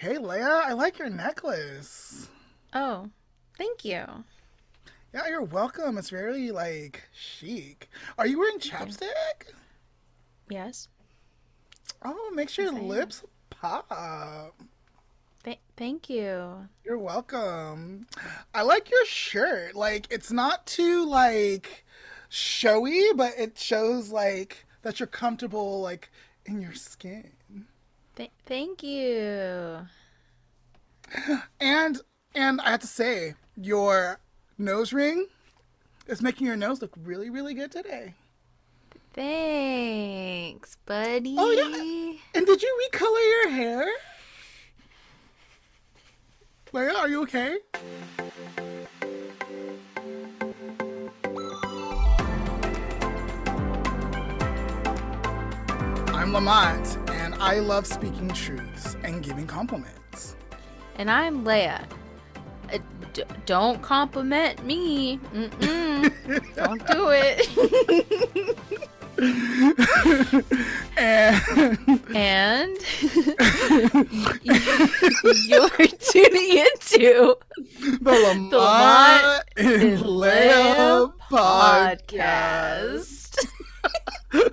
Hey, Leah, I like your necklace. Oh, thank you. Yeah, you're welcome. It's very like chic. Are you wearing chapstick? Yes. Oh, makes your Yes, lips pop. Th- thank you. You're welcome. I like your shirt. Like it's not too like showy, but it shows like that you're comfortable like in your skin. Th- thank you. And and I have to say, your nose ring is making your nose look really, really good today. Thanks, buddy. Oh, yeah. And did you recolor your hair? Leah, are you okay? I'm Lamont, I love speaking truths and giving compliments. And I'm Leah. Uh, d- don't compliment me. Mm-mm. don't do it. And and you're tuning into the Lamont, Lamont and Leah podcast. podcast.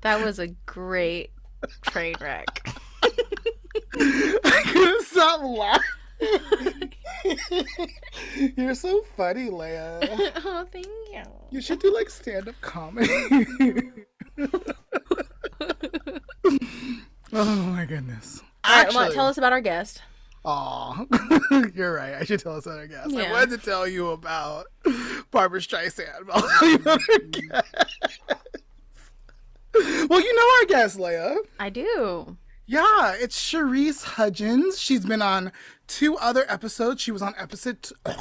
that was a great train wreck. I couldn't stop laughing. You're so funny, Leah. oh, thank you. You should do like stand up comedy. oh my goodness. All right, well, tell us about our guest. Aw, you're right. I should tell us about our guest. I Yeah. wanted to tell you about Barbra Streisand. but I'll tell you about our guest. Well, you know our guest, Leah. I do. Yeah, it's Sherice Hudgins. She's been on two other episodes. She was on episode. T-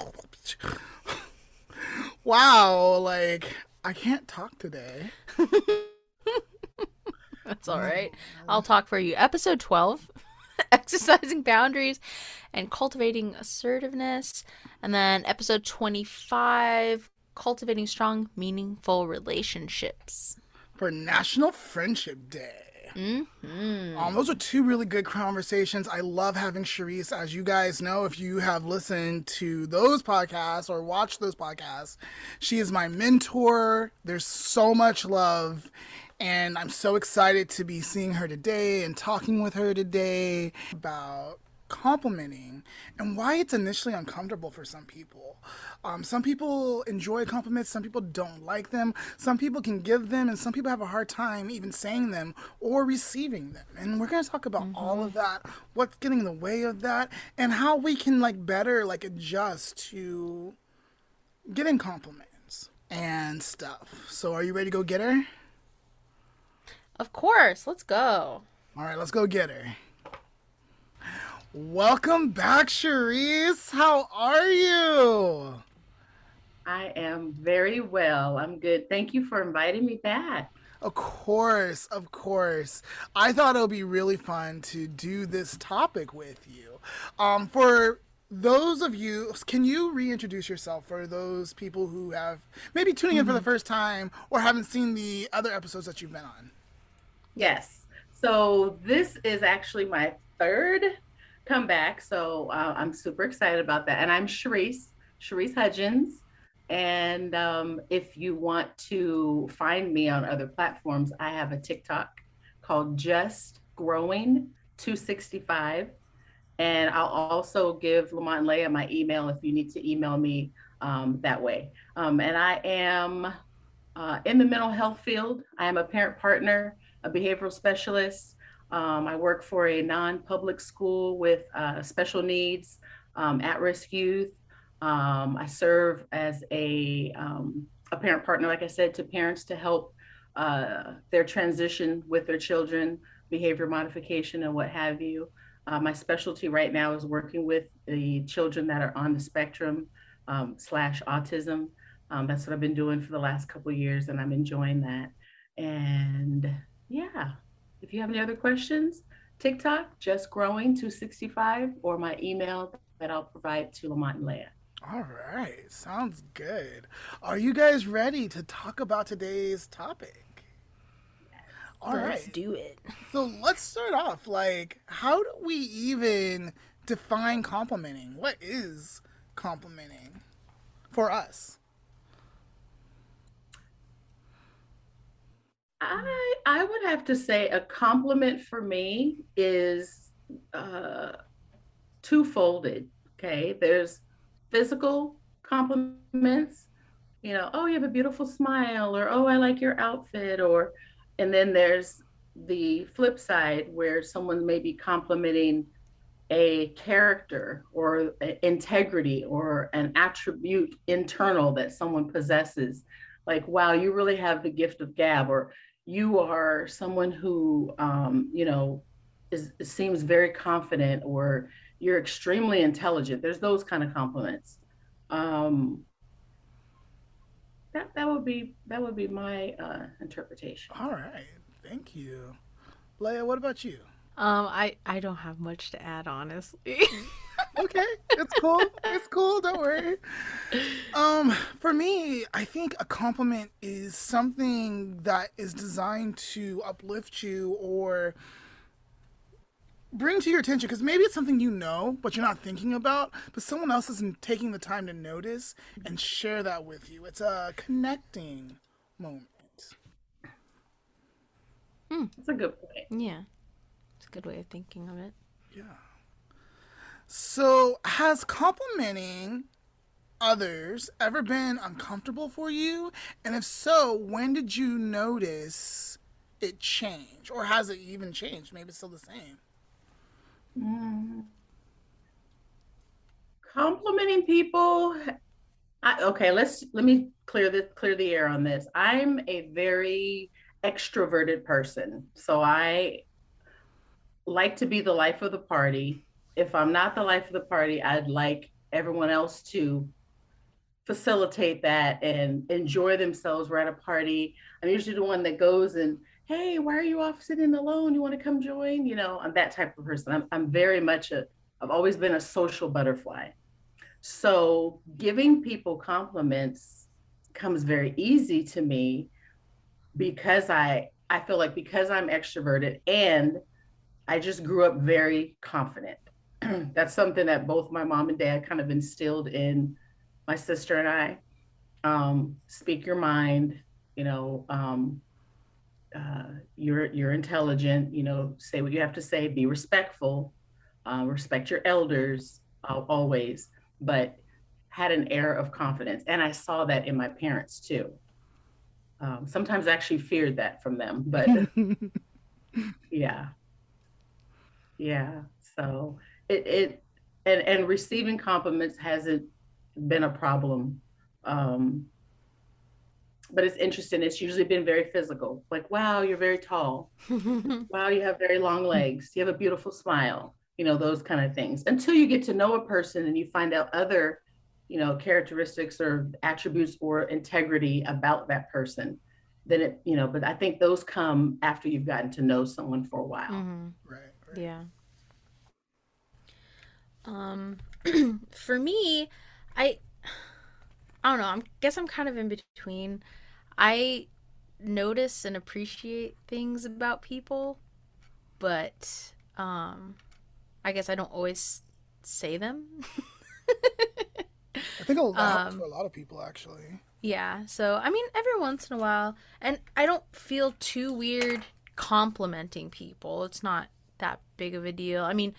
wow, like I can't talk today. That's all right. I'll talk for you. Episode 12 Exercising Boundaries and Cultivating Assertiveness. And then episode 25 Cultivating Strong, Meaningful Relationships. For National Friendship Day. Mm-hmm. Um, those are two really good conversations. I love having Sherice. As you guys know, if you have listened to those podcasts or watched those podcasts, she is my mentor. There's so much love. And I'm so excited to be seeing her today and talking with her today about complimenting and why it's initially uncomfortable for some people. Um, some people enjoy compliments, some people don't like them, some people can give them, and some people have a hard time even saying them or receiving them. And we're gonna talk about all of that, what's getting in the way of that, and how we can like better like adjust to getting compliments and stuff. So, are you ready to go get her? Of course. Let's go. All right, let's go get her. Welcome back, Sherice. How are you? I am very well. I'm good. Thank you for inviting me back. Of course, of course. I thought it would be really fun to do this topic with you. Um, for those of you, can you reintroduce yourself for those people who have maybe tuning in for the first time or haven't seen the other episodes that you've been on? Yes. So this is actually my third comeback. So uh, I'm super excited about that. And I'm Sherice, Sherice Hudgins. And um, if you want to find me on other platforms, I have a TikTok called Just Growing 265. And I'll also give Lamont and Leah my email if you need to email me um, that way. Um, and I am uh, in the mental health field. I am a parent partner, a behavioral specialist. Um, I work for a non public school with uh, special needs, um, at risk youth. Um, I serve as a, um, a parent partner, like I said, to parents to help uh, their transition with their children, behavior modification, and what have you. Uh, my specialty right now is working with the children that are on the spectrum um, slash autism. Um, that's what I've been doing for the last couple years, and I'm enjoying that. And yeah, if you have any other questions, TikTok, just growing 265, or my email that I'll provide to Lamont and Leah. All right, sounds good. Are you guys ready to talk about today's topic? All Let's right. do it. So let's start off. Like, how do we even define complimenting? What is complimenting for us? I I would have to say a compliment for me is uh, two-folded. Okay, there's physical compliments, you know, oh you have a beautiful smile, or oh I like your outfit, or and then there's the flip side where someone may be complimenting a character or integrity or an attribute internal that someone possesses like wow you really have the gift of gab or you are someone who um, you know is seems very confident or you're extremely intelligent there's those kind of compliments um, that that would be that would be my uh, interpretation All right. Thank you. Leah, what about you? Um, I I don't have much to add, honestly. Okay, it's cool. it's cool. Don't worry. Um, for me, I think a compliment is something that is designed to uplift you or bring to your attention because maybe it's something you know but you're not thinking about but someone else isn't taking the time to notice and share that with you it's a connecting moment that's a good point yeah, it's a good way of thinking of it. Yeah. So, has complimenting others ever been uncomfortable for you? And if so, when did you notice it change? Or has it even changed? Maybe it's still the same. Mm. complimenting people I, okay let's let me clear the clear the air on this i'm a very extroverted person so i like to be the life of the party if i'm not the life of the party i'd like everyone else to facilitate that and enjoy themselves. We're at a party. I'm usually the one that goes and hey why are you off sitting alone? You want to come join? You know i'm that type of person. I'm, I'm very much a i've always been a social butterfly. So giving people compliments comes very easy to me because i i feel like because i'm extroverted and i just grew up very confident that's something that both my mom and dad kind of instilled in my sister and i. Um, speak your mind you know um, uh, you're you're intelligent you know say what you have to say be respectful uh, respect your elders uh, always but had an air of confidence. And i saw that in my parents too. Um, sometimes i actually feared that from them but yeah. Yeah so it it and and receiving compliments hasn't been a problem um but it's interesting it's usually been very physical like wow you're very tall wow you have very long legs you have a beautiful smile you know those kind of things until you get to know a person and you find out other you know characteristics or attributes or integrity about that person then it you know but i think those come after you've gotten to know someone for a while Mhm. Right. right. Yeah. Um, for me, I, I don't know. I guess I'm kind of in between. I notice and appreciate things about people, but um, I guess I don't always say them. I think that happens Um, for a lot of people, actually. Yeah, so I mean, every once in a while, and I don't feel too weird complimenting people. It's not that big of a deal. I mean,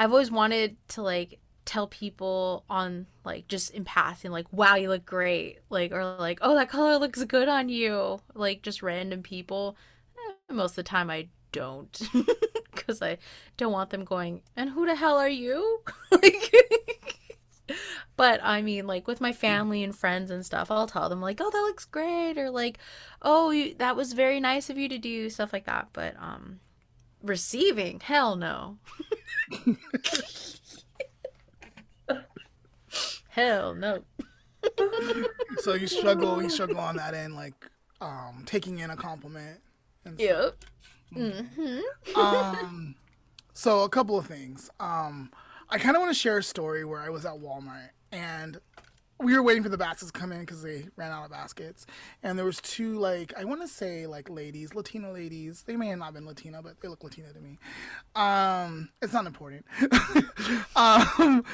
I've always wanted to like tell people on like just in passing, like, wow, you look great. Like, or like, oh, that color looks good on you. Like, just random people. Eh, most of the time, I don't. Because I don't want them going, and who the hell are you? like, but I mean, like with my family and friends and stuff, I'll tell them like, "Oh, that looks great," or like, "Oh, you, that was very nice of you to do," stuff like that. But um, receiving, hell no. hell no. So you struggle, you struggle on that end, like um, taking in a compliment. And Yep. Mm-hmm. um so a couple of things um i kind of want to share a story where i was at walmart and we were waiting for the baskets to come in because they ran out of baskets, and there was two like I want to say like ladies, Latina ladies. They may have not been Latina, but they look Latina to me. Um, it's not important. um,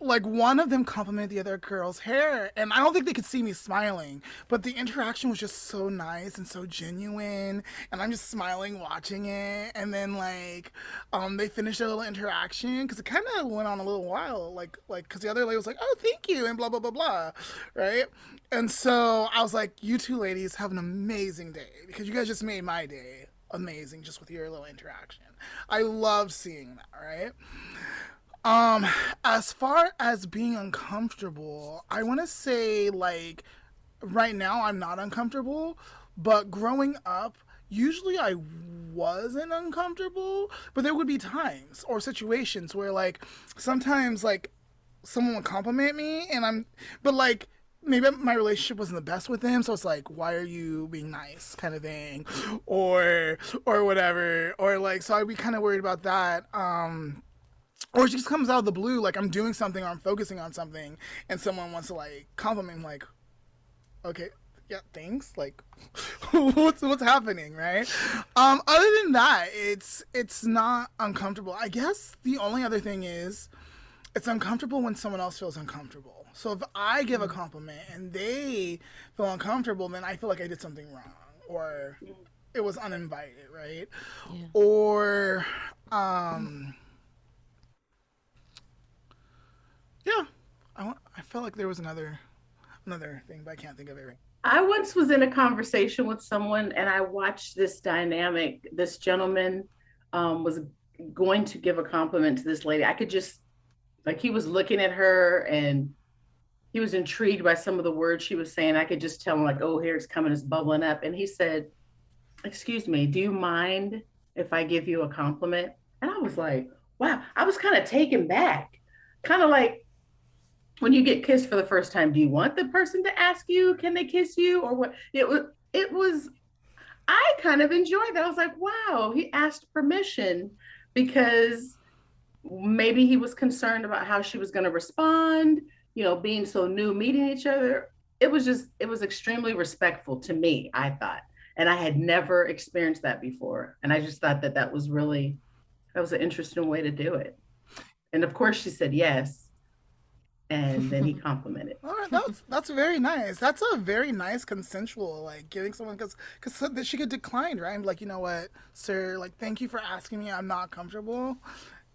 like one of them complimented the other girl's hair and i don't think they could see me smiling but the interaction was just so nice and so genuine and i'm just smiling watching it and then like um they finished their little interaction because it kind of went on a little while like like because the other lady was like oh thank you and blah blah blah blah right? And so i was like you two ladies have an amazing day because you guys just made my day amazing just with your little interaction. I loved seeing that right um, as far as being uncomfortable, I want to say like right now I'm not uncomfortable, but growing up, usually I wasn't uncomfortable, but there would be times or situations where like sometimes like someone would compliment me and I'm but like maybe my relationship wasn't the best with him so it's like why are you being nice? kind of thing or or whatever or like so i'd be kind of worried about that um or it just comes out of the blue like i'm doing something or i'm focusing on something and someone wants to like compliment me like okay yeah thanks like what's what's happening right? Um other than that it's it's not uncomfortable. I guess the only other thing is it's uncomfortable when someone else feels uncomfortable. So if i give a compliment and they feel uncomfortable then i feel like i did something wrong or it was uninvited right? Yeah. or um yeah i want, i felt like there was another another thing but i can't think of it right I once was in a conversation with someone and I watched this dynamic. This gentleman um, was going to give a compliment to this lady. I could just, like, he was looking at her and he was intrigued by some of the words she was saying. I could just tell him, like, oh, here it's coming, it's bubbling up. And he said, Excuse me, do you mind if I give you a compliment? And I was like, Wow, I was kind of taken back, kind of like, when you get kissed for the first time, do you want the person to ask you, can they kiss you or what? It was, it was, I kind of enjoyed that. I was like, wow, he asked permission because maybe he was concerned about how she was going to respond, you know, being so new, meeting each other. It was just, it was extremely respectful to me, I thought. And I had never experienced that before. And I just thought that that was really, that was an interesting way to do it. And of course, she said yes and then he complimented. All right, that's that's very nice. That's a very nice consensual like giving someone because because she could decline, right? Like you know what, sir, like thank you for asking me. I'm not comfortable,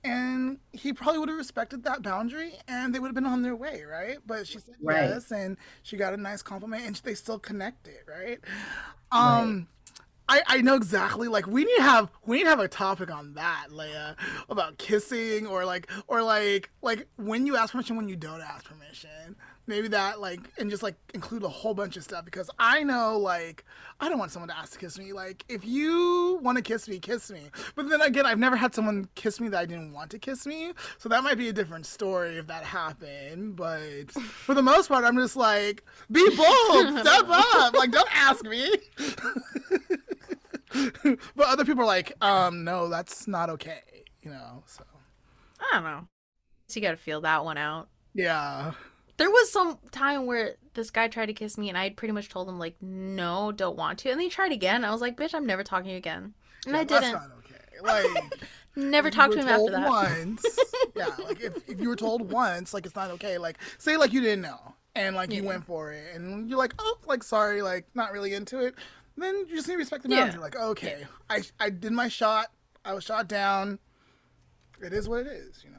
and he probably would have respected that boundary, and they would have been on their way, right? But she said Right. yes, and she got a nice compliment, and they still connected, right? Um. I, I know exactly like we need to have we need to have a topic on that Leah about kissing or like or like like when you ask permission when you don't ask permission. Maybe that like and just like include a whole bunch of stuff because I know like I don't want someone to ask to kiss me. Like if you want to kiss me kiss me. But then again I've never had someone kiss me that I didn't want to kiss me. So that might be a different story if that happened. But for the most part I'm just like be bold step up. Like don't ask me but other people are like, um, no, that's not okay, you know. So I don't know. So you got to feel that one out. yeah, There was some time where this guy tried to kiss me, and I pretty much told him like, "No, don't want to." And then he tried again. I was like, "Bitch, I'm never talking to you again." And I Yeah, that's didn't. That's not okay. Like Never talked to him after that. Once, yeah, like if, if you were told once, like it's not okay. Like say like you didn't know and like you Yeah. went for it and you're like, oh, like sorry, like not really into it. Then you just need to respect the Yeah. boundary. Like okay, I I did my shot. I was shot down. It is what it is, you know.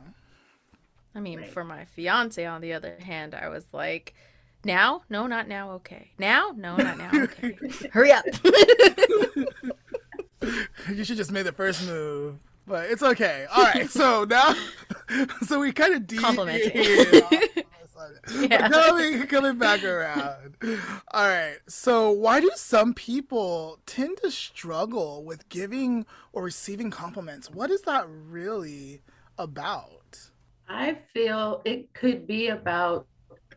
I mean, Right. for my fiance, on the other hand, I was like, "Now, no, not now. Okay, now, no, not now. Okay, hurry up." You should just make the first move, but it's okay. All right, so now, so we kind of Complimenting. deviated. Yeah. coming, coming back around. All right, so why do some people tend to struggle with giving or receiving compliments? What is that really about? I feel it could be about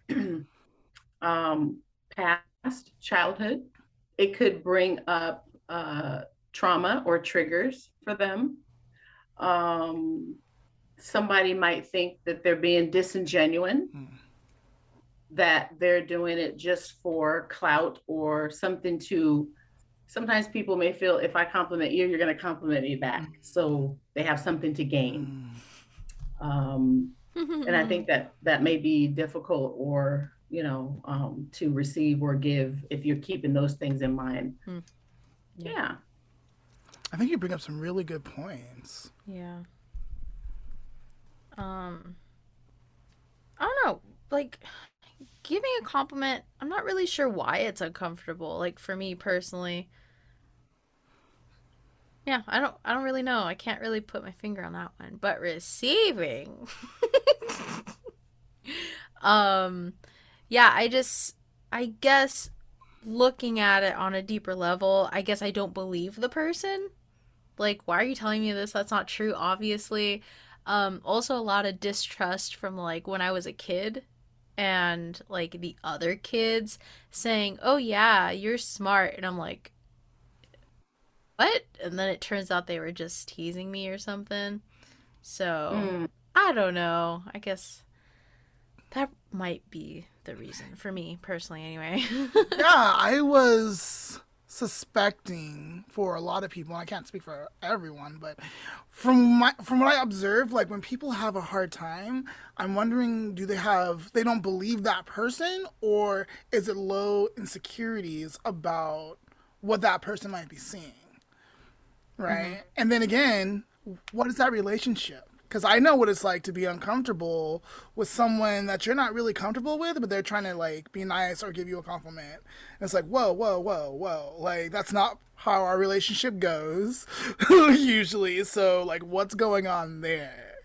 um, past childhood. It could bring up uh, trauma or triggers for them. Um, somebody might think that they're being disingenuous, Hmm. that they're doing it just for clout or something to sometimes people may feel if I compliment you, you're going to compliment me back. Mm. So they have something to gain. Mm. Um, and I think that that may be difficult or, you know, um, to receive or give if you're keeping those things in mind. Mm. Yeah. yeah. I think you bring up some really good points. Yeah. Um, I don't know. Like, giving a compliment, I'm not really sure why it's uncomfortable. Like for me personally. Yeah, I don't I don't really know. I can't really put my finger on that one. But receiving um yeah, I just I guess looking at it on a deeper level, I guess I don't believe the person. Like, why are you telling me this? That's not true, obviously. Um also a lot of distrust from like when I was a kid and like the other kids saying, "Oh yeah, you're smart," and I'm like, "What?" And then it turns out they were just teasing me or something. So mm. I don't know. I guess that might be the reason for me personally, anyway. yeah, I was suspecting for a lot of people, I can't speak for everyone, but from my from what I observe, like when people have a hard time, I'm wondering do they have they don't believe that person or is it low insecurities about what that person might be seeing? Right? Mm-hmm. And then again, what is that relationship? Because I know what it's like to be uncomfortable with someone that you're not really comfortable with, but they're trying to like be nice or give you a compliment. And it's like, whoa, whoa, whoa, whoa. Like, that's not how our relationship goes usually. So, like, what's going on there?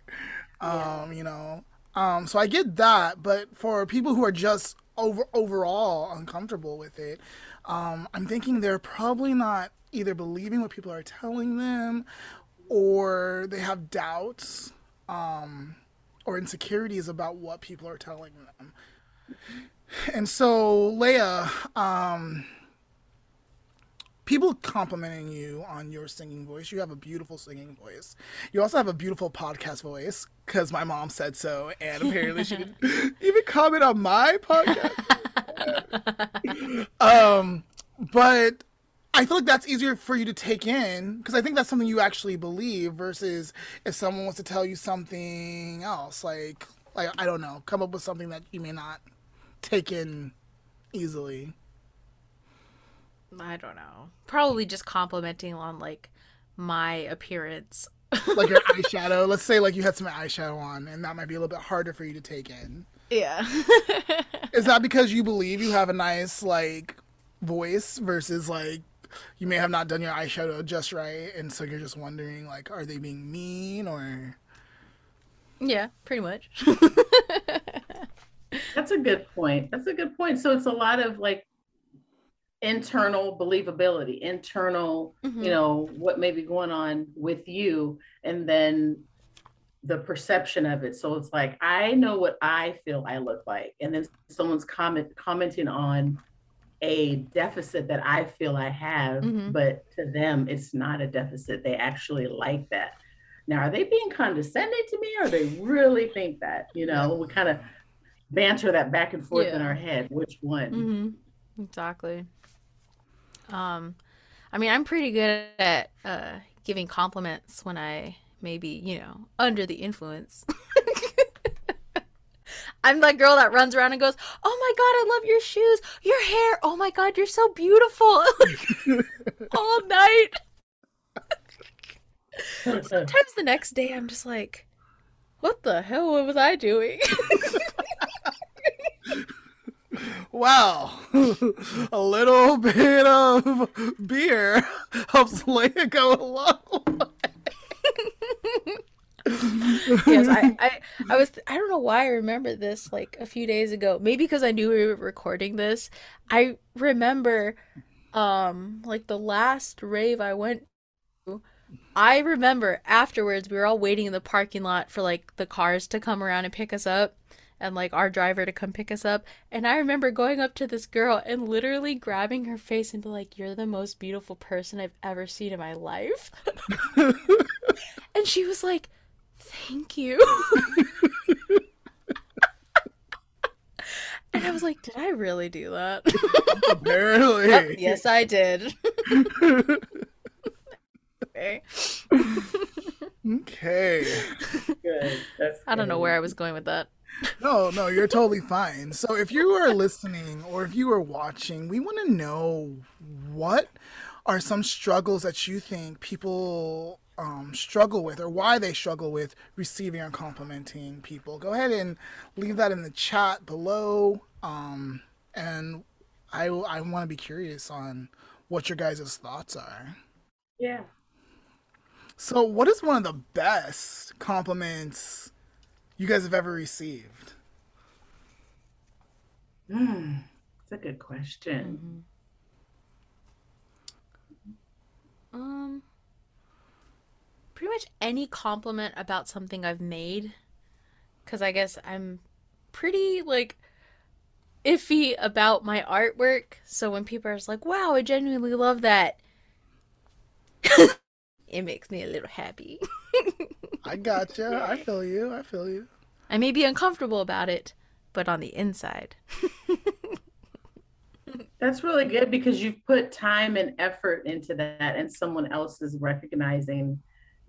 Yeah. Um, you know? Um, so I get that, but for people who are just over overall uncomfortable with it, um, I'm thinking they're probably not either believing what people are telling them or they have doubts um, or insecurities about what people are telling them. And so, Leah, um, people complimenting you on your singing voice. You have a beautiful singing voice. You also have a beautiful podcast voice because my mom said so, and apparently she didn't even comment on my podcast. um, but I feel like that's easier for you to take in because I think that's something you actually believe versus if someone wants to tell you something else, like like I don't know, come up with something that you may not take in easily. I don't know. Probably just complimenting on like my appearance. like your eyeshadow. Let's say like you had some eyeshadow on and that might be a little bit harder for you to take in. Yeah. Is that because you believe you have a nice like voice versus like you may have not done your eyeshadow just right, and so you're just wondering like, are they being mean or? Yeah, pretty much. That's a good point. That's a good point. So it's a lot of like internal believability, internal, mm-hmm. you know, what may be going on with you, and then the perception of it. So it's like I know what I feel I look like, and then someone's comment commenting on a deficit that I feel I have, mm-hmm. but to them, it's not a deficit. They actually like that. Now, are they being condescending to me or they really think that? You know, we kind of banter that back and forth yeah. in our head. Which one? Mm-hmm. Exactly. Um, I mean, I'm pretty good at uh, giving compliments when I maybe, you know, under the influence. I'm that girl that runs around and goes, "Oh my god, I love your shoes, your hair. Oh my god, you're so beautiful." all night. Sometimes the next day I'm just like, "What the hell was I doing?" Wow, a little bit of beer helps Leah go a long way yes, I, I, I was. I don't know why I remember this like a few days ago. Maybe because I knew we were recording this. I remember, um, like the last rave I went to. I remember afterwards we were all waiting in the parking lot for like the cars to come around and pick us up and like our driver to come pick us up. And I remember going up to this girl and literally grabbing her face and be like, You're the most beautiful person I've ever seen in my life. and she was like, Thank you. and I was like, like, did I really do that? Apparently. Oh, yes, I did. okay. okay. Good. That's I don't know where I was going with that. No, no, you're totally fine. So if you are listening or if you are watching, we want to know what are some struggles that you think people um, struggle with or why they struggle with receiving or complimenting people. Go ahead and leave that in the chat below. Um, and I, I want to be curious on what your guys' thoughts are. Yeah. So, what is one of the best compliments you guys have ever received? Hmm. That's a good question. Um, pretty much any compliment about something I've made, because I guess I'm pretty like iffy about my artwork. So when people are just like, "Wow, I genuinely love that," it makes me a little happy. I gotcha. I feel you. I feel you. I may be uncomfortable about it, but on the inside, That's really good because you've put time and effort into that, and someone else is recognizing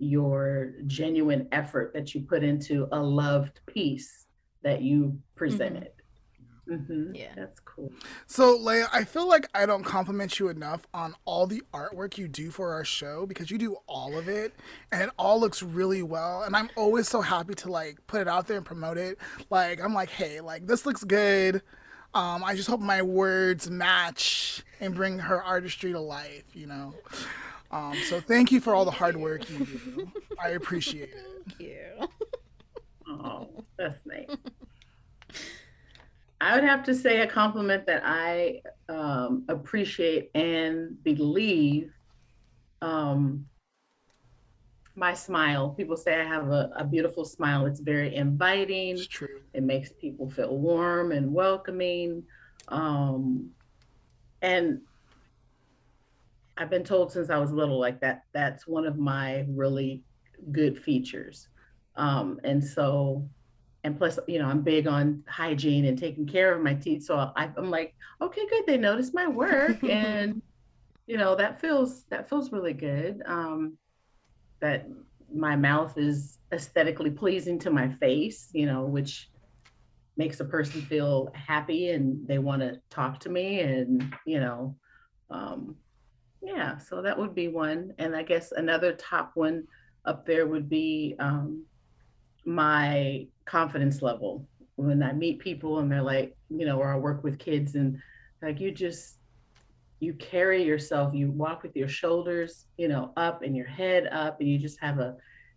your genuine effort that you put into a loved piece that you presented. Mhm. Yeah. That's cool. So, Leah, I feel like I don't compliment you enough on all the artwork you do for our show because you do all of it and it all looks really well. And I'm always so happy to like put it out there and promote it. Like, I'm like, hey, like this looks good. Um, I just hope my words match and bring her artistry to life, you know? Um, so, thank you for all the hard work you do. I appreciate it. thank you. Oh, that's nice. I would have to say a compliment that I um, appreciate and believe. Um, my smile. People say I have a, a beautiful smile. It's very inviting. It's true. It makes people feel warm and welcoming. Um, and I've been told since I was little, like that, that's one of my really good features. Um, and so, and plus, you know, I'm big on hygiene and taking care of my teeth. So I, I'm like, okay, good. They noticed my work and, you know, that feels, that feels really good. Um, that my mouth is aesthetically pleasing to my face, you know, which makes a person feel happy and they want to talk to me and, you know, um, yeah, so that would be one. And I guess another top one up there would be um, my confidence level. When I meet people and they're like, you know, or I work with kids and like, you just, you carry yourself, you walk with your shoulders, you know, up and your head up, and you just have a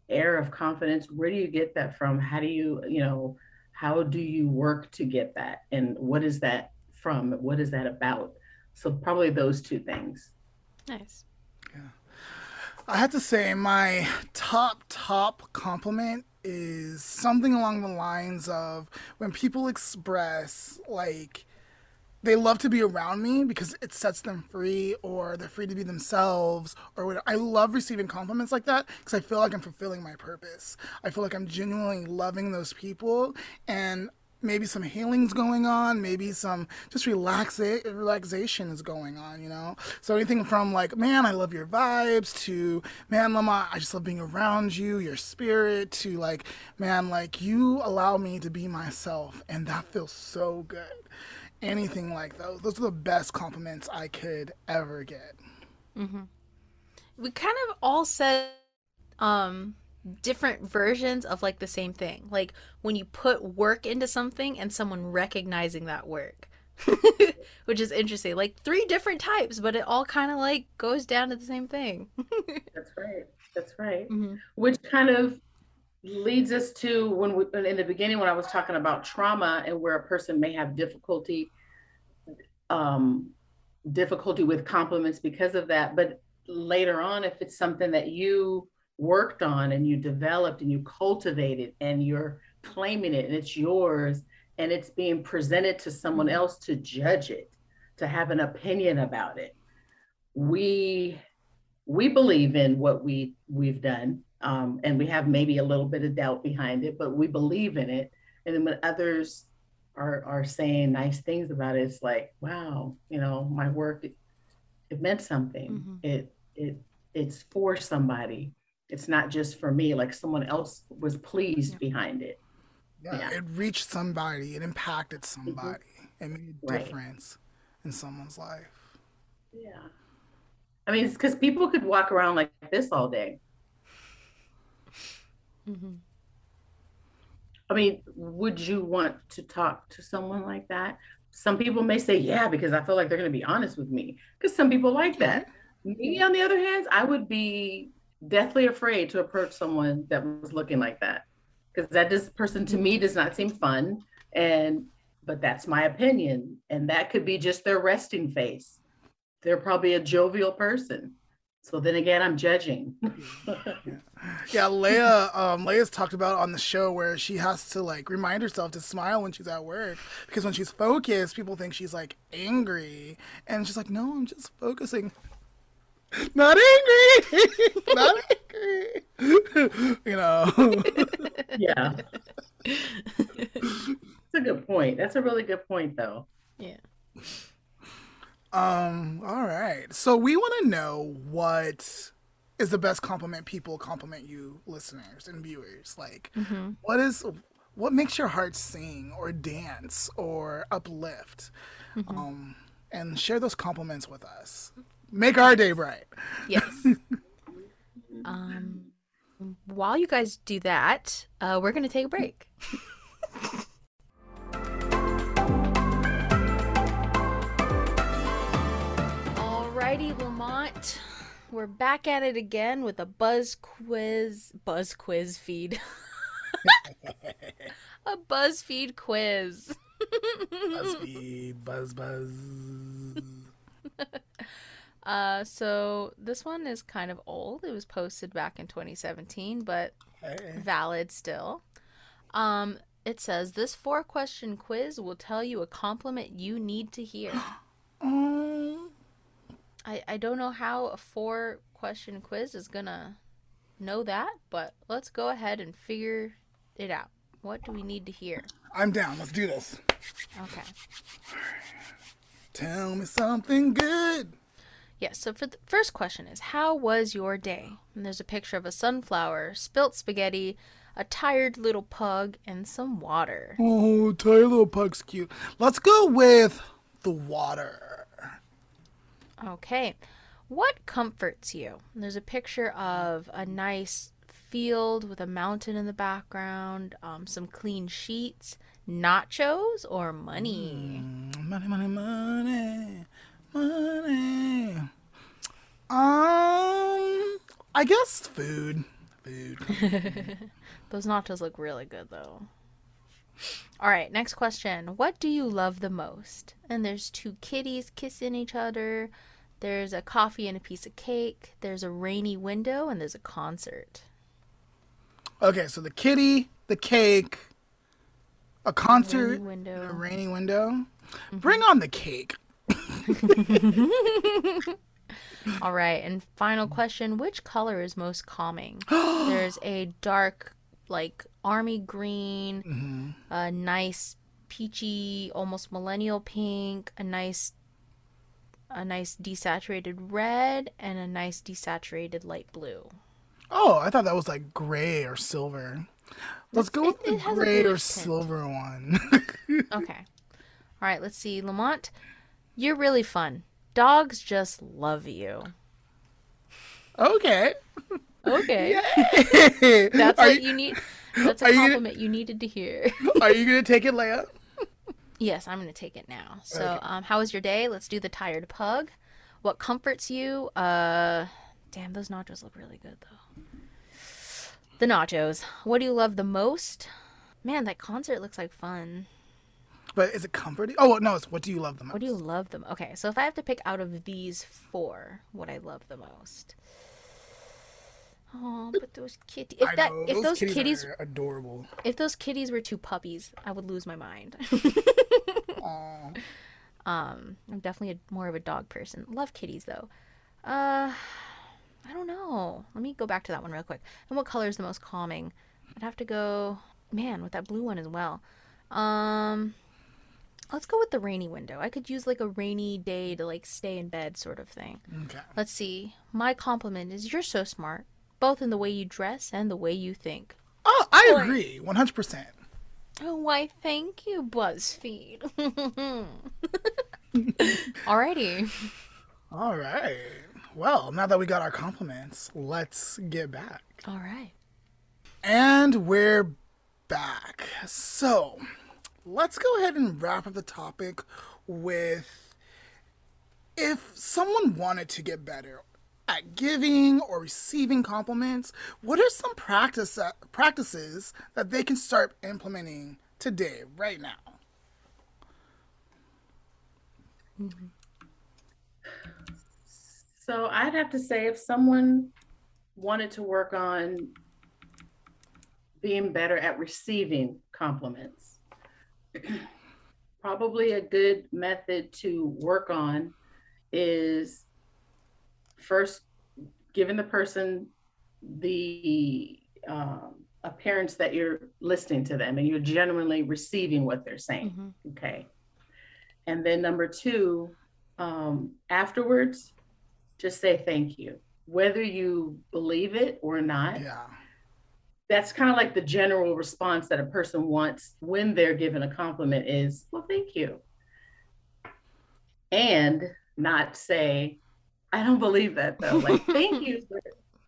air of confidence. Where do you get that from? How do you, you know, how do you work to get that? And what is that from? What is that about? So probably those two things. Nice. Yeah. I have to say, my top, top compliment is something along the lines of when people express, like, they love to be around me because it sets them free or they're free to be themselves or whatever. I love receiving compliments like that because I feel like I'm fulfilling my purpose. I feel like I'm genuinely loving those people and maybe some healing's going on, maybe some just relaxa- relaxation is going on, you know? So anything from like, man, I love your vibes to, man, Lama, I just love being around you, your spirit to like, man, like you allow me to be myself and that feels so good. Anything like those. Those are the best compliments I could ever get. we kind of all said um different versions of like the same thing like when you put work into something and someone recognizing that work which is interesting like three different types but it all kind of like goes down to the same thing That's right. That's right. Mhm. Which kind of leads us to when we in the beginning when I was talking about trauma and where a person may have difficulty um difficulty with compliments because of that but later on if it's something that you worked on and you developed and you cultivated and you're claiming it and it's yours and it's being presented to someone else to judge it to have an opinion about it we we believe in what we we've done um, and we have maybe a little bit of doubt behind it but we believe in it and then when others are are saying nice things about it, it's like, wow, you know, my work it, it meant something. Mhm. It it it's for somebody. It's not just for me. Like someone else was pleased Yeah. behind it. Yeah, Yeah. it reached somebody. It impacted somebody. It made a Right. difference in someone's life. Yeah. I mean, it's because people could walk around like this all day. Mhm. I mean, would you want to talk to someone like that? Some people may say, yeah, because I feel like they're going to be honest with me. Because some people like that. Me, on the other hand, I would be deathly afraid to approach someone that was looking like that. Because that this person to me does not seem fun. And, but that's my opinion. And that could be just their resting face. They're probably a jovial person. So then again, I'm judging. Yeah, Leah, um, Leah's talked about on the show where she has to like remind herself to smile when she's at work because when she's focused, people think she's like angry, and she's like, "No, I'm just focusing." Not angry, not angry. you know. yeah. That's a good point. That's a really good point, though. Yeah. Um, all right. So we want to know what is the best compliment people compliment you, listeners and viewers. Like, Mhm. what is what makes your heart sing or dance or uplift? Um, and share those compliments with us. Make our day bright. Yes. um, while you guys do that, uh, we're gonna take a break. Alrighty, Lamont, we're back at it again with a buzz quiz. Buzz quiz feed. a BuzzFeed quiz. BuzzFeed, buzz, buzz. Uh, so this one is kind of old. It was posted back in 2017, but Hey. valid still. Um, it says this four question quiz will tell you a compliment you need to hear. I, I don't know how a four question quiz is gonna know that, but let's go ahead and figure it out. What do we need to hear? I'm down. Let's do this. Okay. Tell me something good. Yes, so for the first question is how was your day? And there's a picture of a sunflower, spilt spaghetti, a tired little pug, and some water. Oh, tiny little pug's cute. Let's go with the water. Okay. What comforts you? And there's a picture of a nice field with a mountain in the background, um, some clean sheets, nachos, or money. Mm, Money, money, money, money. Um, I guess food. Food. Those nachos look really good though. All right, next question. What do you love the most? And there's two kitties kissing each other. There's a coffee and a piece of cake. There's a rainy window and there's a concert. Okay, so the kitty, the cake, a concert, Rainy window. a rainy window. Bring on the cake. All right, and final question, which color is most calming? There's a dark like army green, Mhm. a nice peachy almost millennial pink, a nice a nice desaturated red and a nice desaturated light blue. Oh, I thought that was like gray or silver. Let's go with it- the it gray or tint. silver one. Okay. All right, let's see. Lamont, you're really fun. Dogs just love you. okay. Okay. Yay. That's are what you, you need. That's a are you gonna- compliment you needed to hear. are you gonna take it, Leah? yes, I'm going to take it now. So, Okay. um, how was your day? Let's do the tired pug. What comforts you? Uh, damn, those nachos look really good though. The nachos. What do you love the most? Man, that concert looks like fun. But is it comforting? Oh no, it's what do you love the most? What do you love the most? Okay, so if I have to pick out of these four, what I love the most. Oh, but those kitties. If that, know, if those kitties, kitties, are adorable. if those kitties were two puppies, I would lose my mind. Um, I'm definitely a, more of a dog person. Love kitties though. Uh, I don't know. Let me go back to that one real quick. And what color is the most calming? I'd have to go, man, with that blue one as well. Um, Let's go with the rainy window. I could use like a rainy day to like stay in bed sort of thing. Okay. Let's see. My compliment is you're so smart, both in the way you dress and the way you think. Oh, I agree, one hundred percent. Oh, why, thank you, BuzzFeed. Alrighty. All right. Well, now that we got our compliments, let's get back. All right. And we're back. So, let's go ahead and wrap up the topic with if someone wanted to get better at giving or receiving compliments, what are some practice uh, practices that they can start implementing today, right now? So I'd have to say if someone wanted to work on being better at receiving compliments, probably a good method to work on is first giving the person the um, appearance that you're listening to them and you're genuinely receiving what they're saying. Mhm. Okay. And then number two, um, afterwards, just say thank you. Whether you believe it or not, Yeah. That's kind of like the general response that a person wants when they're given a compliment is, well, thank you. And not say, I don't believe that though. Like, thank you.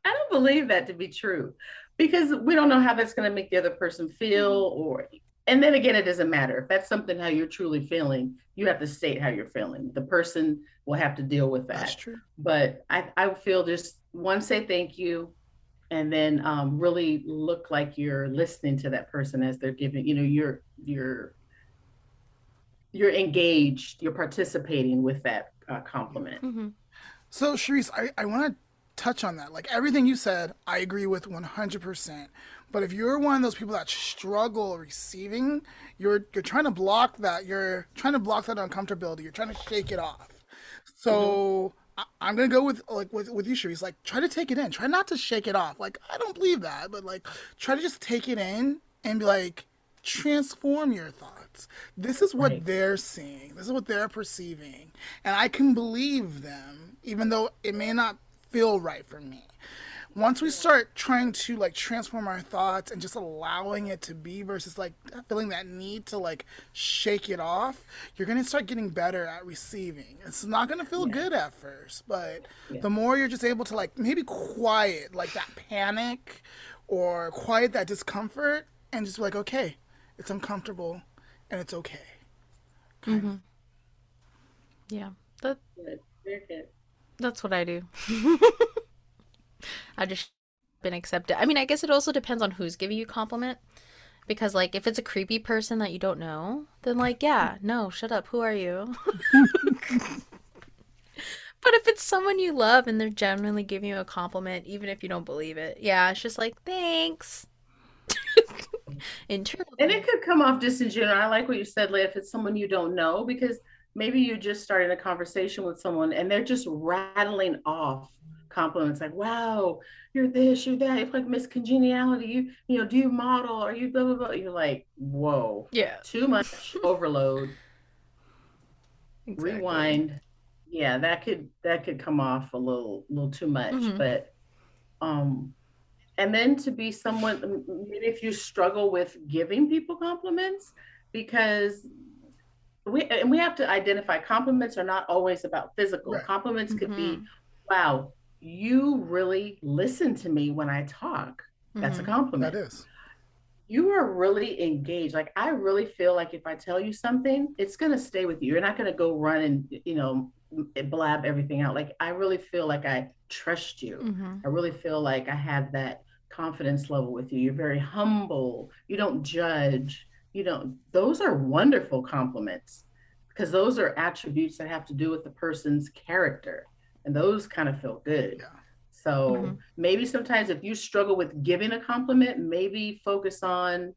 I don't believe that to be true because we don't know how that's going to make the other person feel mm-hmm. or and then again it doesn't matter if that's something how you're truly feeling you have to state how you're feeling the person will have to deal with that That's true. but I, I feel just one say thank you and then um, really look like you're listening to that person as they're giving you know you're you're you're engaged you're participating with that uh, compliment hmm So, Sherice, I, I want to touch on that. Like everything you said, I agree with 100%. But if you're one of those people that struggle receiving, you're you're trying to block that. You're trying to block that uncomfortability. You're trying to shake it off. So I, I'm gonna go with like with with you, Sherice. Like try to take it in. Try not to shake it off. Like I don't believe that, but like try to just take it in and be like transform your thoughts. This is what Right. they're seeing. This is what they're perceiving, and I can believe them, even though it may not feel right for me once we start trying to like transform our thoughts and just allowing it to be versus like feeling that need to like shake it off you're going to start getting better at receiving it's not going to feel Yeah. good at first but Yeah. the more you're just able to like maybe quiet like that panic or quiet that discomfort and just be like okay it's uncomfortable and it's okay hmm Yeah. That Good. Very good. that's what I do. I just been accepted. I mean, I guess it also depends on who's giving you compliment. Because like if it's a creepy person that you don't know, then like yeah, no, shut up. Who are you? but if it's someone you love and they're genuinely giving you a compliment, even if you don't believe it, yeah, it's just like thanks. Internal. And it could come off disingenuous. I like what you said, Leah, if it's someone you don't know, because maybe you just started a conversation with someone and they're just rattling off compliments like, wow, you're this, you're that. It's like Miss Congeniality. You, you know, do you model? Are you blah, blah, blah? You're like, whoa, yeah. too much overload. exactly. Rewind. Yeah, that could that could come off a little little too much. Mhm. But um and then to be someone maybe if you struggle with giving people compliments because we and we have to identify compliments are not always about physical Right. compliments could be Mhm. wow you really listen to me when i talk that's a Mhm. compliment that is you are really engaged like i really feel like if i tell you something it's going to stay with you you're not going to go run and you know blab everything out like i really feel like i trust you Mhm. I really feel like I have that confidence level with you. You're very humble. You don't judge. You don't, those are wonderful compliments because those are attributes that have to do with the person's character. And those kind of feel good. Yeah. So Mhm. maybe sometimes if you struggle with giving a compliment, maybe focus on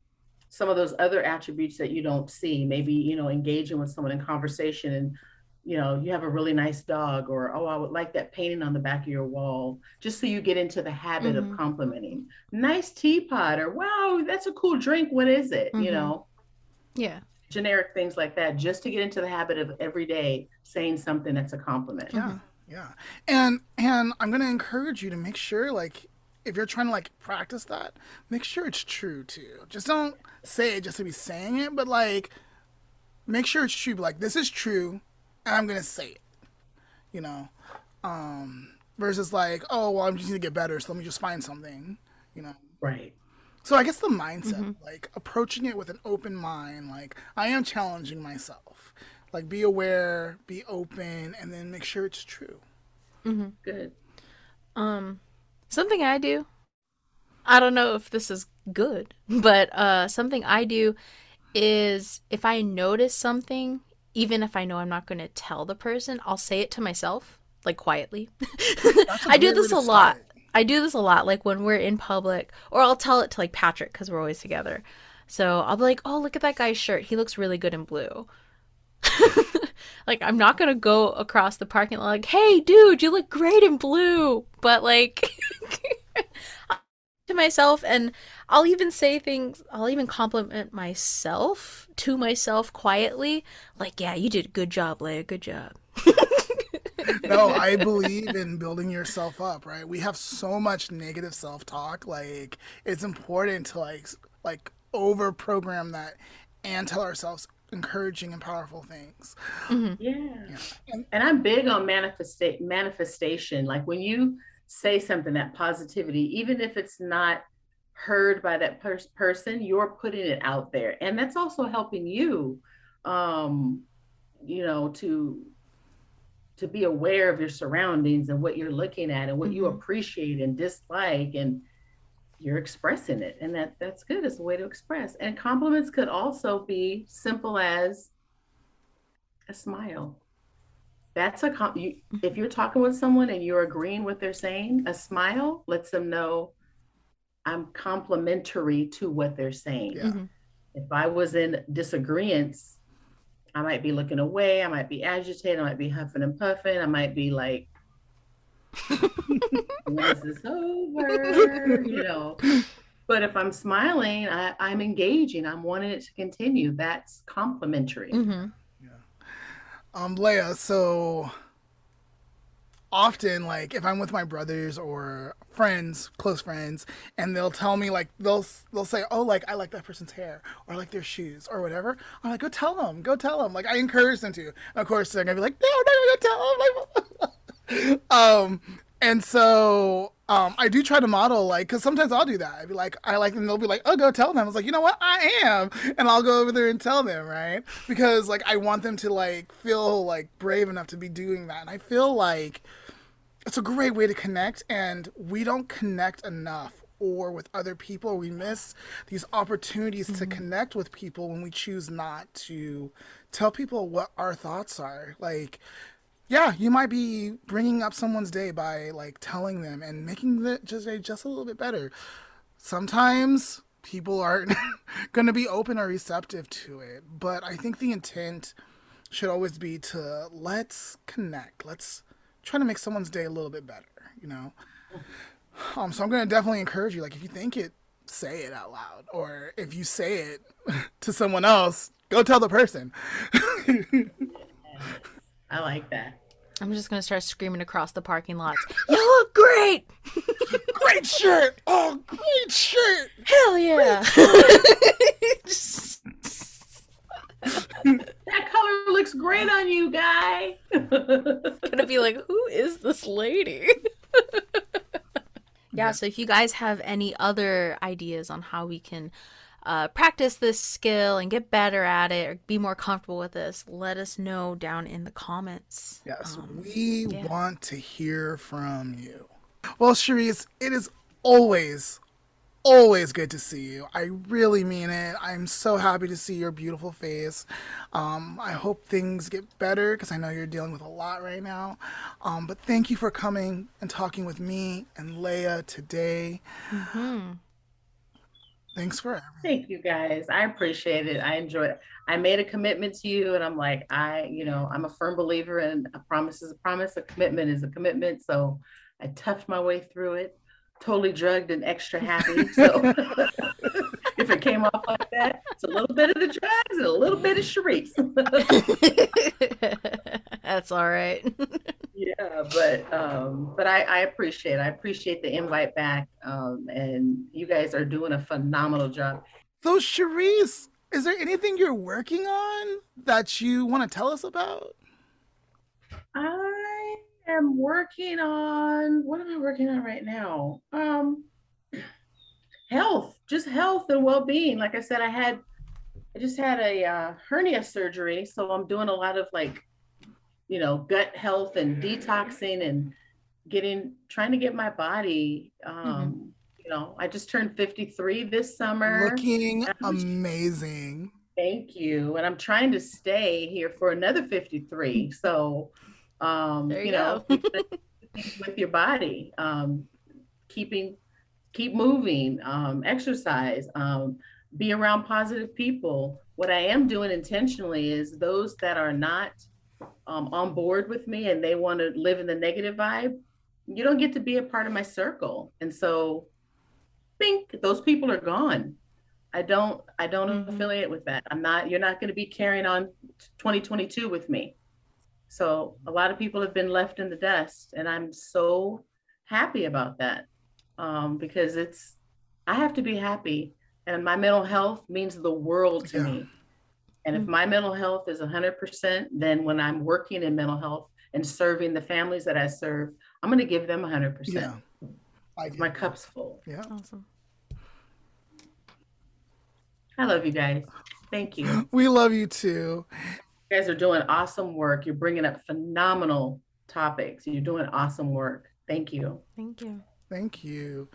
some of those other attributes that you don't see. Maybe, you know, engaging with someone in conversation and you know, you have a really nice dog, or oh, I would like that painting on the back of your wall, just so you get into the habit Mhm. of complimenting. Nice teapot, or wow, that's a cool drink. What is it? You Mhm. know, Yeah. generic things like that, just to get into the habit of every day saying something that's a compliment. Yeah. Yeah. And and I'm gonna encourage you to make sure like if you're trying to like practice that, make sure it's true too. Just don't say it just to be saying it, but like make sure it's true. Like this is true, and I'm gonna say it. You know, um, versus like, oh well, I'm just gonna get better, so let me just find something. You know. Right. So I guess the mindset, mm-hmm. like approaching it with an open mind, like I am challenging myself. Like be aware, be open, and then make sure it's true. Mm-hmm. Good. Um, something I do. I don't know if this is good, but uh, something I do is if I notice something, even if I know I'm not going to tell the person, I'll say it to myself, like quietly. I do this a lot. I do this a lot, like when we're in public, or I'll tell it to like Patrick because we're always together. So I'll be like, "Oh, look at that guy's shirt. He looks really good in blue." like I'm not gonna go across the parking lot like, "Hey, dude, you look great in blue," but like to myself, and I'll even say things. I'll even compliment myself to myself quietly, like, "Yeah, you did a good job, Leah. Good job." no, I believe in building yourself up, right? We have so much negative self-talk. Like it's important to like like over program that and tell ourselves encouraging and powerful things. Mm-hmm. Yeah. yeah. And, and, I'm big on manifesta- manifestation. Like when you say something that positivity, even if it's not heard by that per- person, you're putting it out there. And that's also helping you um you know to to be aware of your surroundings and what you're looking at and what mm-hmm. you appreciate and dislike and you're expressing it and that that's good it's a way to express and compliments could also be simple as a smile that's a com- you, if you're talking with someone and you're agreeing what they're saying a smile lets them know i'm complimentary to what they're saying yeah. mm-hmm. if i was in disagreement I might be looking away. I might be agitated. I might be huffing and puffing. I might be like, when is this over? You know. But if I'm smiling, I, am engaging. I'm wanting it to continue. That's complimentary. Mm-hmm. Yeah. Um, Leah, so often like if I'm with my brothers or friends, close friends, and they'll tell me like they'll they'll say, "Oh, like I like that person's hair or I like their shoes or whatever." I'm like, "Go tell them, go tell them." Like I encourage them to. And of course, they're gonna be like, "No, no, no, go tell them." Like, um, and so um, I do try to model like because sometimes I'll do that. I'd be like, I like, and they'll be like, "Oh, go tell them." I was like, you know what, I am, and I'll go over there and tell them, right? Because like I want them to like feel like brave enough to be doing that, and I feel like it's a great way to connect and we don't connect enough or with other people we miss these opportunities mm-hmm. to connect with people when we choose not to tell people what our thoughts are like yeah you might be bringing up someone's day by like telling them and making the just just a little bit better sometimes people aren't going to be open or receptive to it but i think the intent should always be to let's connect let's try to make someone's day a little bit better, you know. Um, so I'm gonna definitely encourage you. Like, if you think it, say it out loud, or if you say it to someone else, go tell the person. I like that. I'm just gonna start screaming across the parking lots. You look great. great shirt. Oh, great shirt. Hell yeah. that color looks great on you, guy. it's gonna be like, who is this lady? yeah, so if you guys have any other ideas on how we can uh, practice this skill and get better at it or be more comfortable with this, let us know down in the comments. Yes, um, we yeah. want to hear from you. Well, Sherice, it is always, always good to see you. I really mean it. I'm so happy to see your beautiful face. Um, I hope things get better because I know you're dealing with a lot right now. Um, but thank you for coming and talking with me and Leah today. Mm-hmm. Thanks for everything. Thank you guys. I appreciate it. I enjoy it. I made a commitment to you, and I'm like, I, you know, I'm a firm believer in a promise is a promise, a commitment is a commitment. So I toughed my way through it totally drugged and extra happy. So if came came off like that. It's a little bit of the drugs and a little bit of Sherice. That's all right. yeah, but um, but I, I appreciate I appreciate the invite back. Um, and you guys are doing a phenomenal job. So Sherice, is there anything you're working on that you want to tell us about? I am working on what am I working on right now? Um health, just health and well-being. Like I said, I had I just had a uh, hernia surgery, so I'm doing a lot of like you know, gut health and detoxing and getting trying to get my body um mm-hmm. you know, I just turned 53 this summer. Looking amazing. Thank you. And I'm trying to stay here for another 53. So um, you, you know, with your body, um, keeping, keep moving, um, exercise, um, be around positive people. What I am doing intentionally is those that are not um, on board with me and they want to live in the negative vibe, you don't get to be a part of my circle. And so, think those people are gone. I don't I don't mm-hmm. affiliate with that. I'm not you're not going to be carrying on 2022 with me. So a lot of people have been left in the dust, and I'm so happy about that um, because it's I have to be happy, and my mental health means the world to yeah. me. And if mm-hmm. my mental health is 100%, then when I'm working in mental health and serving the families that I serve, I'm going to give them 100%. Yeah. my cup's full. Yeah. Awesome. I love you guys. Thank you. We love you too. You guys are doing awesome work. You're bringing up phenomenal topics. You're doing awesome work. Thank you. Thank you. Thank you.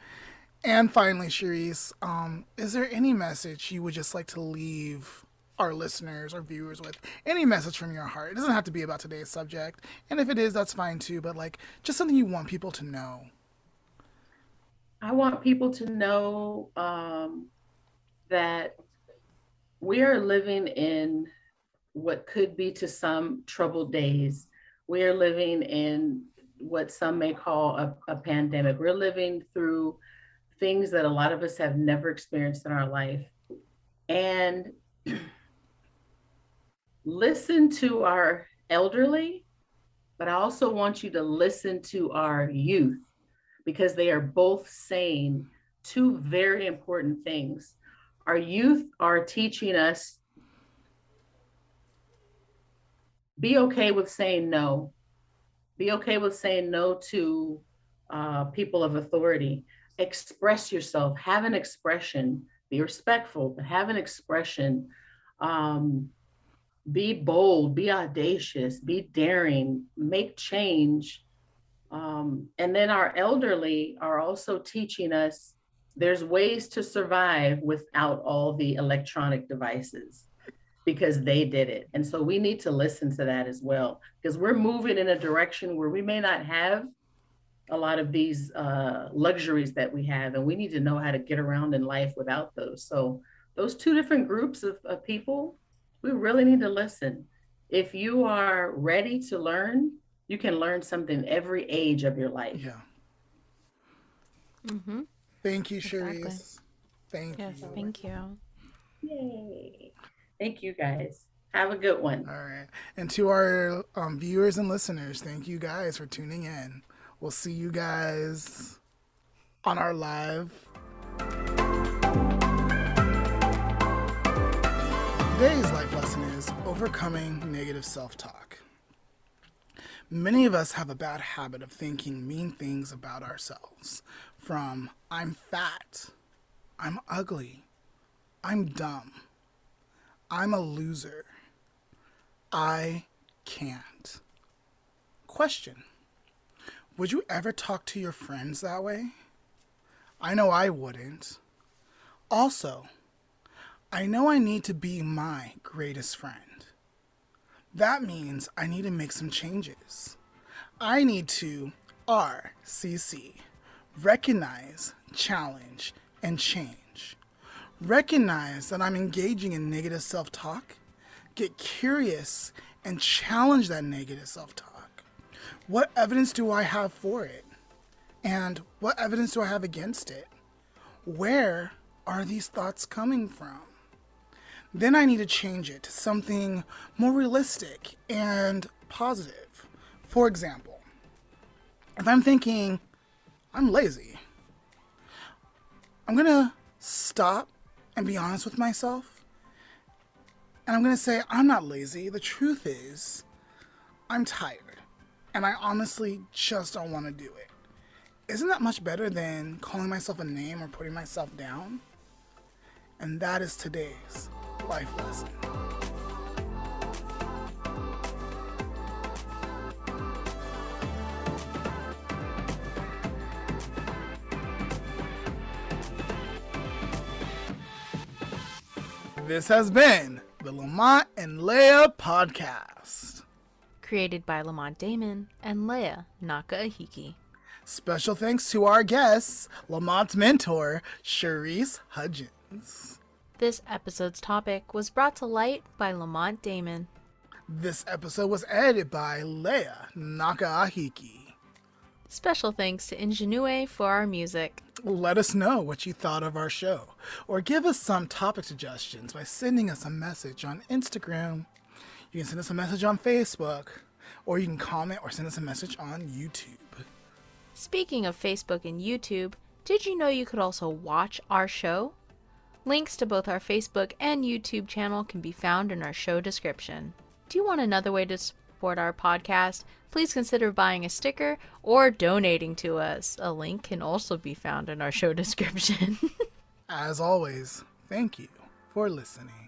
And finally, Sherice, um, is there any message you would just like to leave our listeners or viewers with? Any message from your heart? It doesn't have to be about today's subject. And if it is, that's fine too. But like just something you want people to know. I want people to know um, that we are living in what could be to some troubled days. We are living in what some may call a, a, pandemic. We're living through things that a lot of us have never experienced in our life. And listen to our elderly, but I also want you to listen to our youth because they are both saying two very important things. Our youth are teaching us be okay with saying no. Be okay with saying no to uh, people of authority. Express yourself. Have an expression. Be respectful, but have an expression. Um, be bold. Be audacious. Be daring. Make change. Um, and then our elderly are also teaching us there's ways to survive without all the electronic devices because they did it. And so we need to listen to that as well, because we're moving in a direction where we may not have a lot of these uh, luxuries that we have, and we need to know how to get around in life without those. So, those two different groups of, of people, we really need to listen. If you are ready to learn, you can learn something every age of your life. Yeah. Mm-hmm. Thank you, exactly. Sherice. Thank yes, you. Thank you. Yay. Thank you guys. Have a good one. All right. And to our um, viewers and listeners, thank you guys for tuning in. We'll see you guys on our live. Today's life lesson is overcoming negative self talk. Many of us have a bad habit of thinking mean things about ourselves. From I'm fat, I'm ugly, I'm dumb. I'm a loser. I can't. Question Would you ever talk to your friends that way? I know I wouldn't. Also, I know I need to be my greatest friend. That means I need to make some changes. I need to RCC, recognize, challenge, and change recognize that I'm engaging in negative self talk, get curious, and challenge that negative self talk. What evidence do I have for it? And what evidence do I have against it? Where are these thoughts coming from? Then I need to change it to something more realistic and positive. For example, if I'm thinking, I'm lazy, I'm gonna stop and be honest with myself. And I'm gonna say, I'm not lazy. The truth is, I'm tired. And I honestly just don't wanna do it. Isn't that much better than calling myself a name or putting myself down? And that is today's life lesson. This has been the Lamont and Leah podcast. Created by Lamont Damon and Leah Nakaahiki. Special thanks to our guests, Lamont's mentor, Sherice Hudgins. This episode's topic was brought to light by Lamont Damon. This episode was edited by Leah Nakaahiki. Special thanks to Ingenue for our music. Let us know what you thought of our show, or give us some topic suggestions by sending us a message on Instagram. You can send us a message on Facebook, or you can comment or send us a message on YouTube. Speaking of Facebook and YouTube, did you know you could also watch our show? Links to both our Facebook and YouTube channel can be found in our show description. Do you want another way to support our podcast? Please consider buying a sticker or donating to us. A link can also be found in our show description. As always, thank you for listening.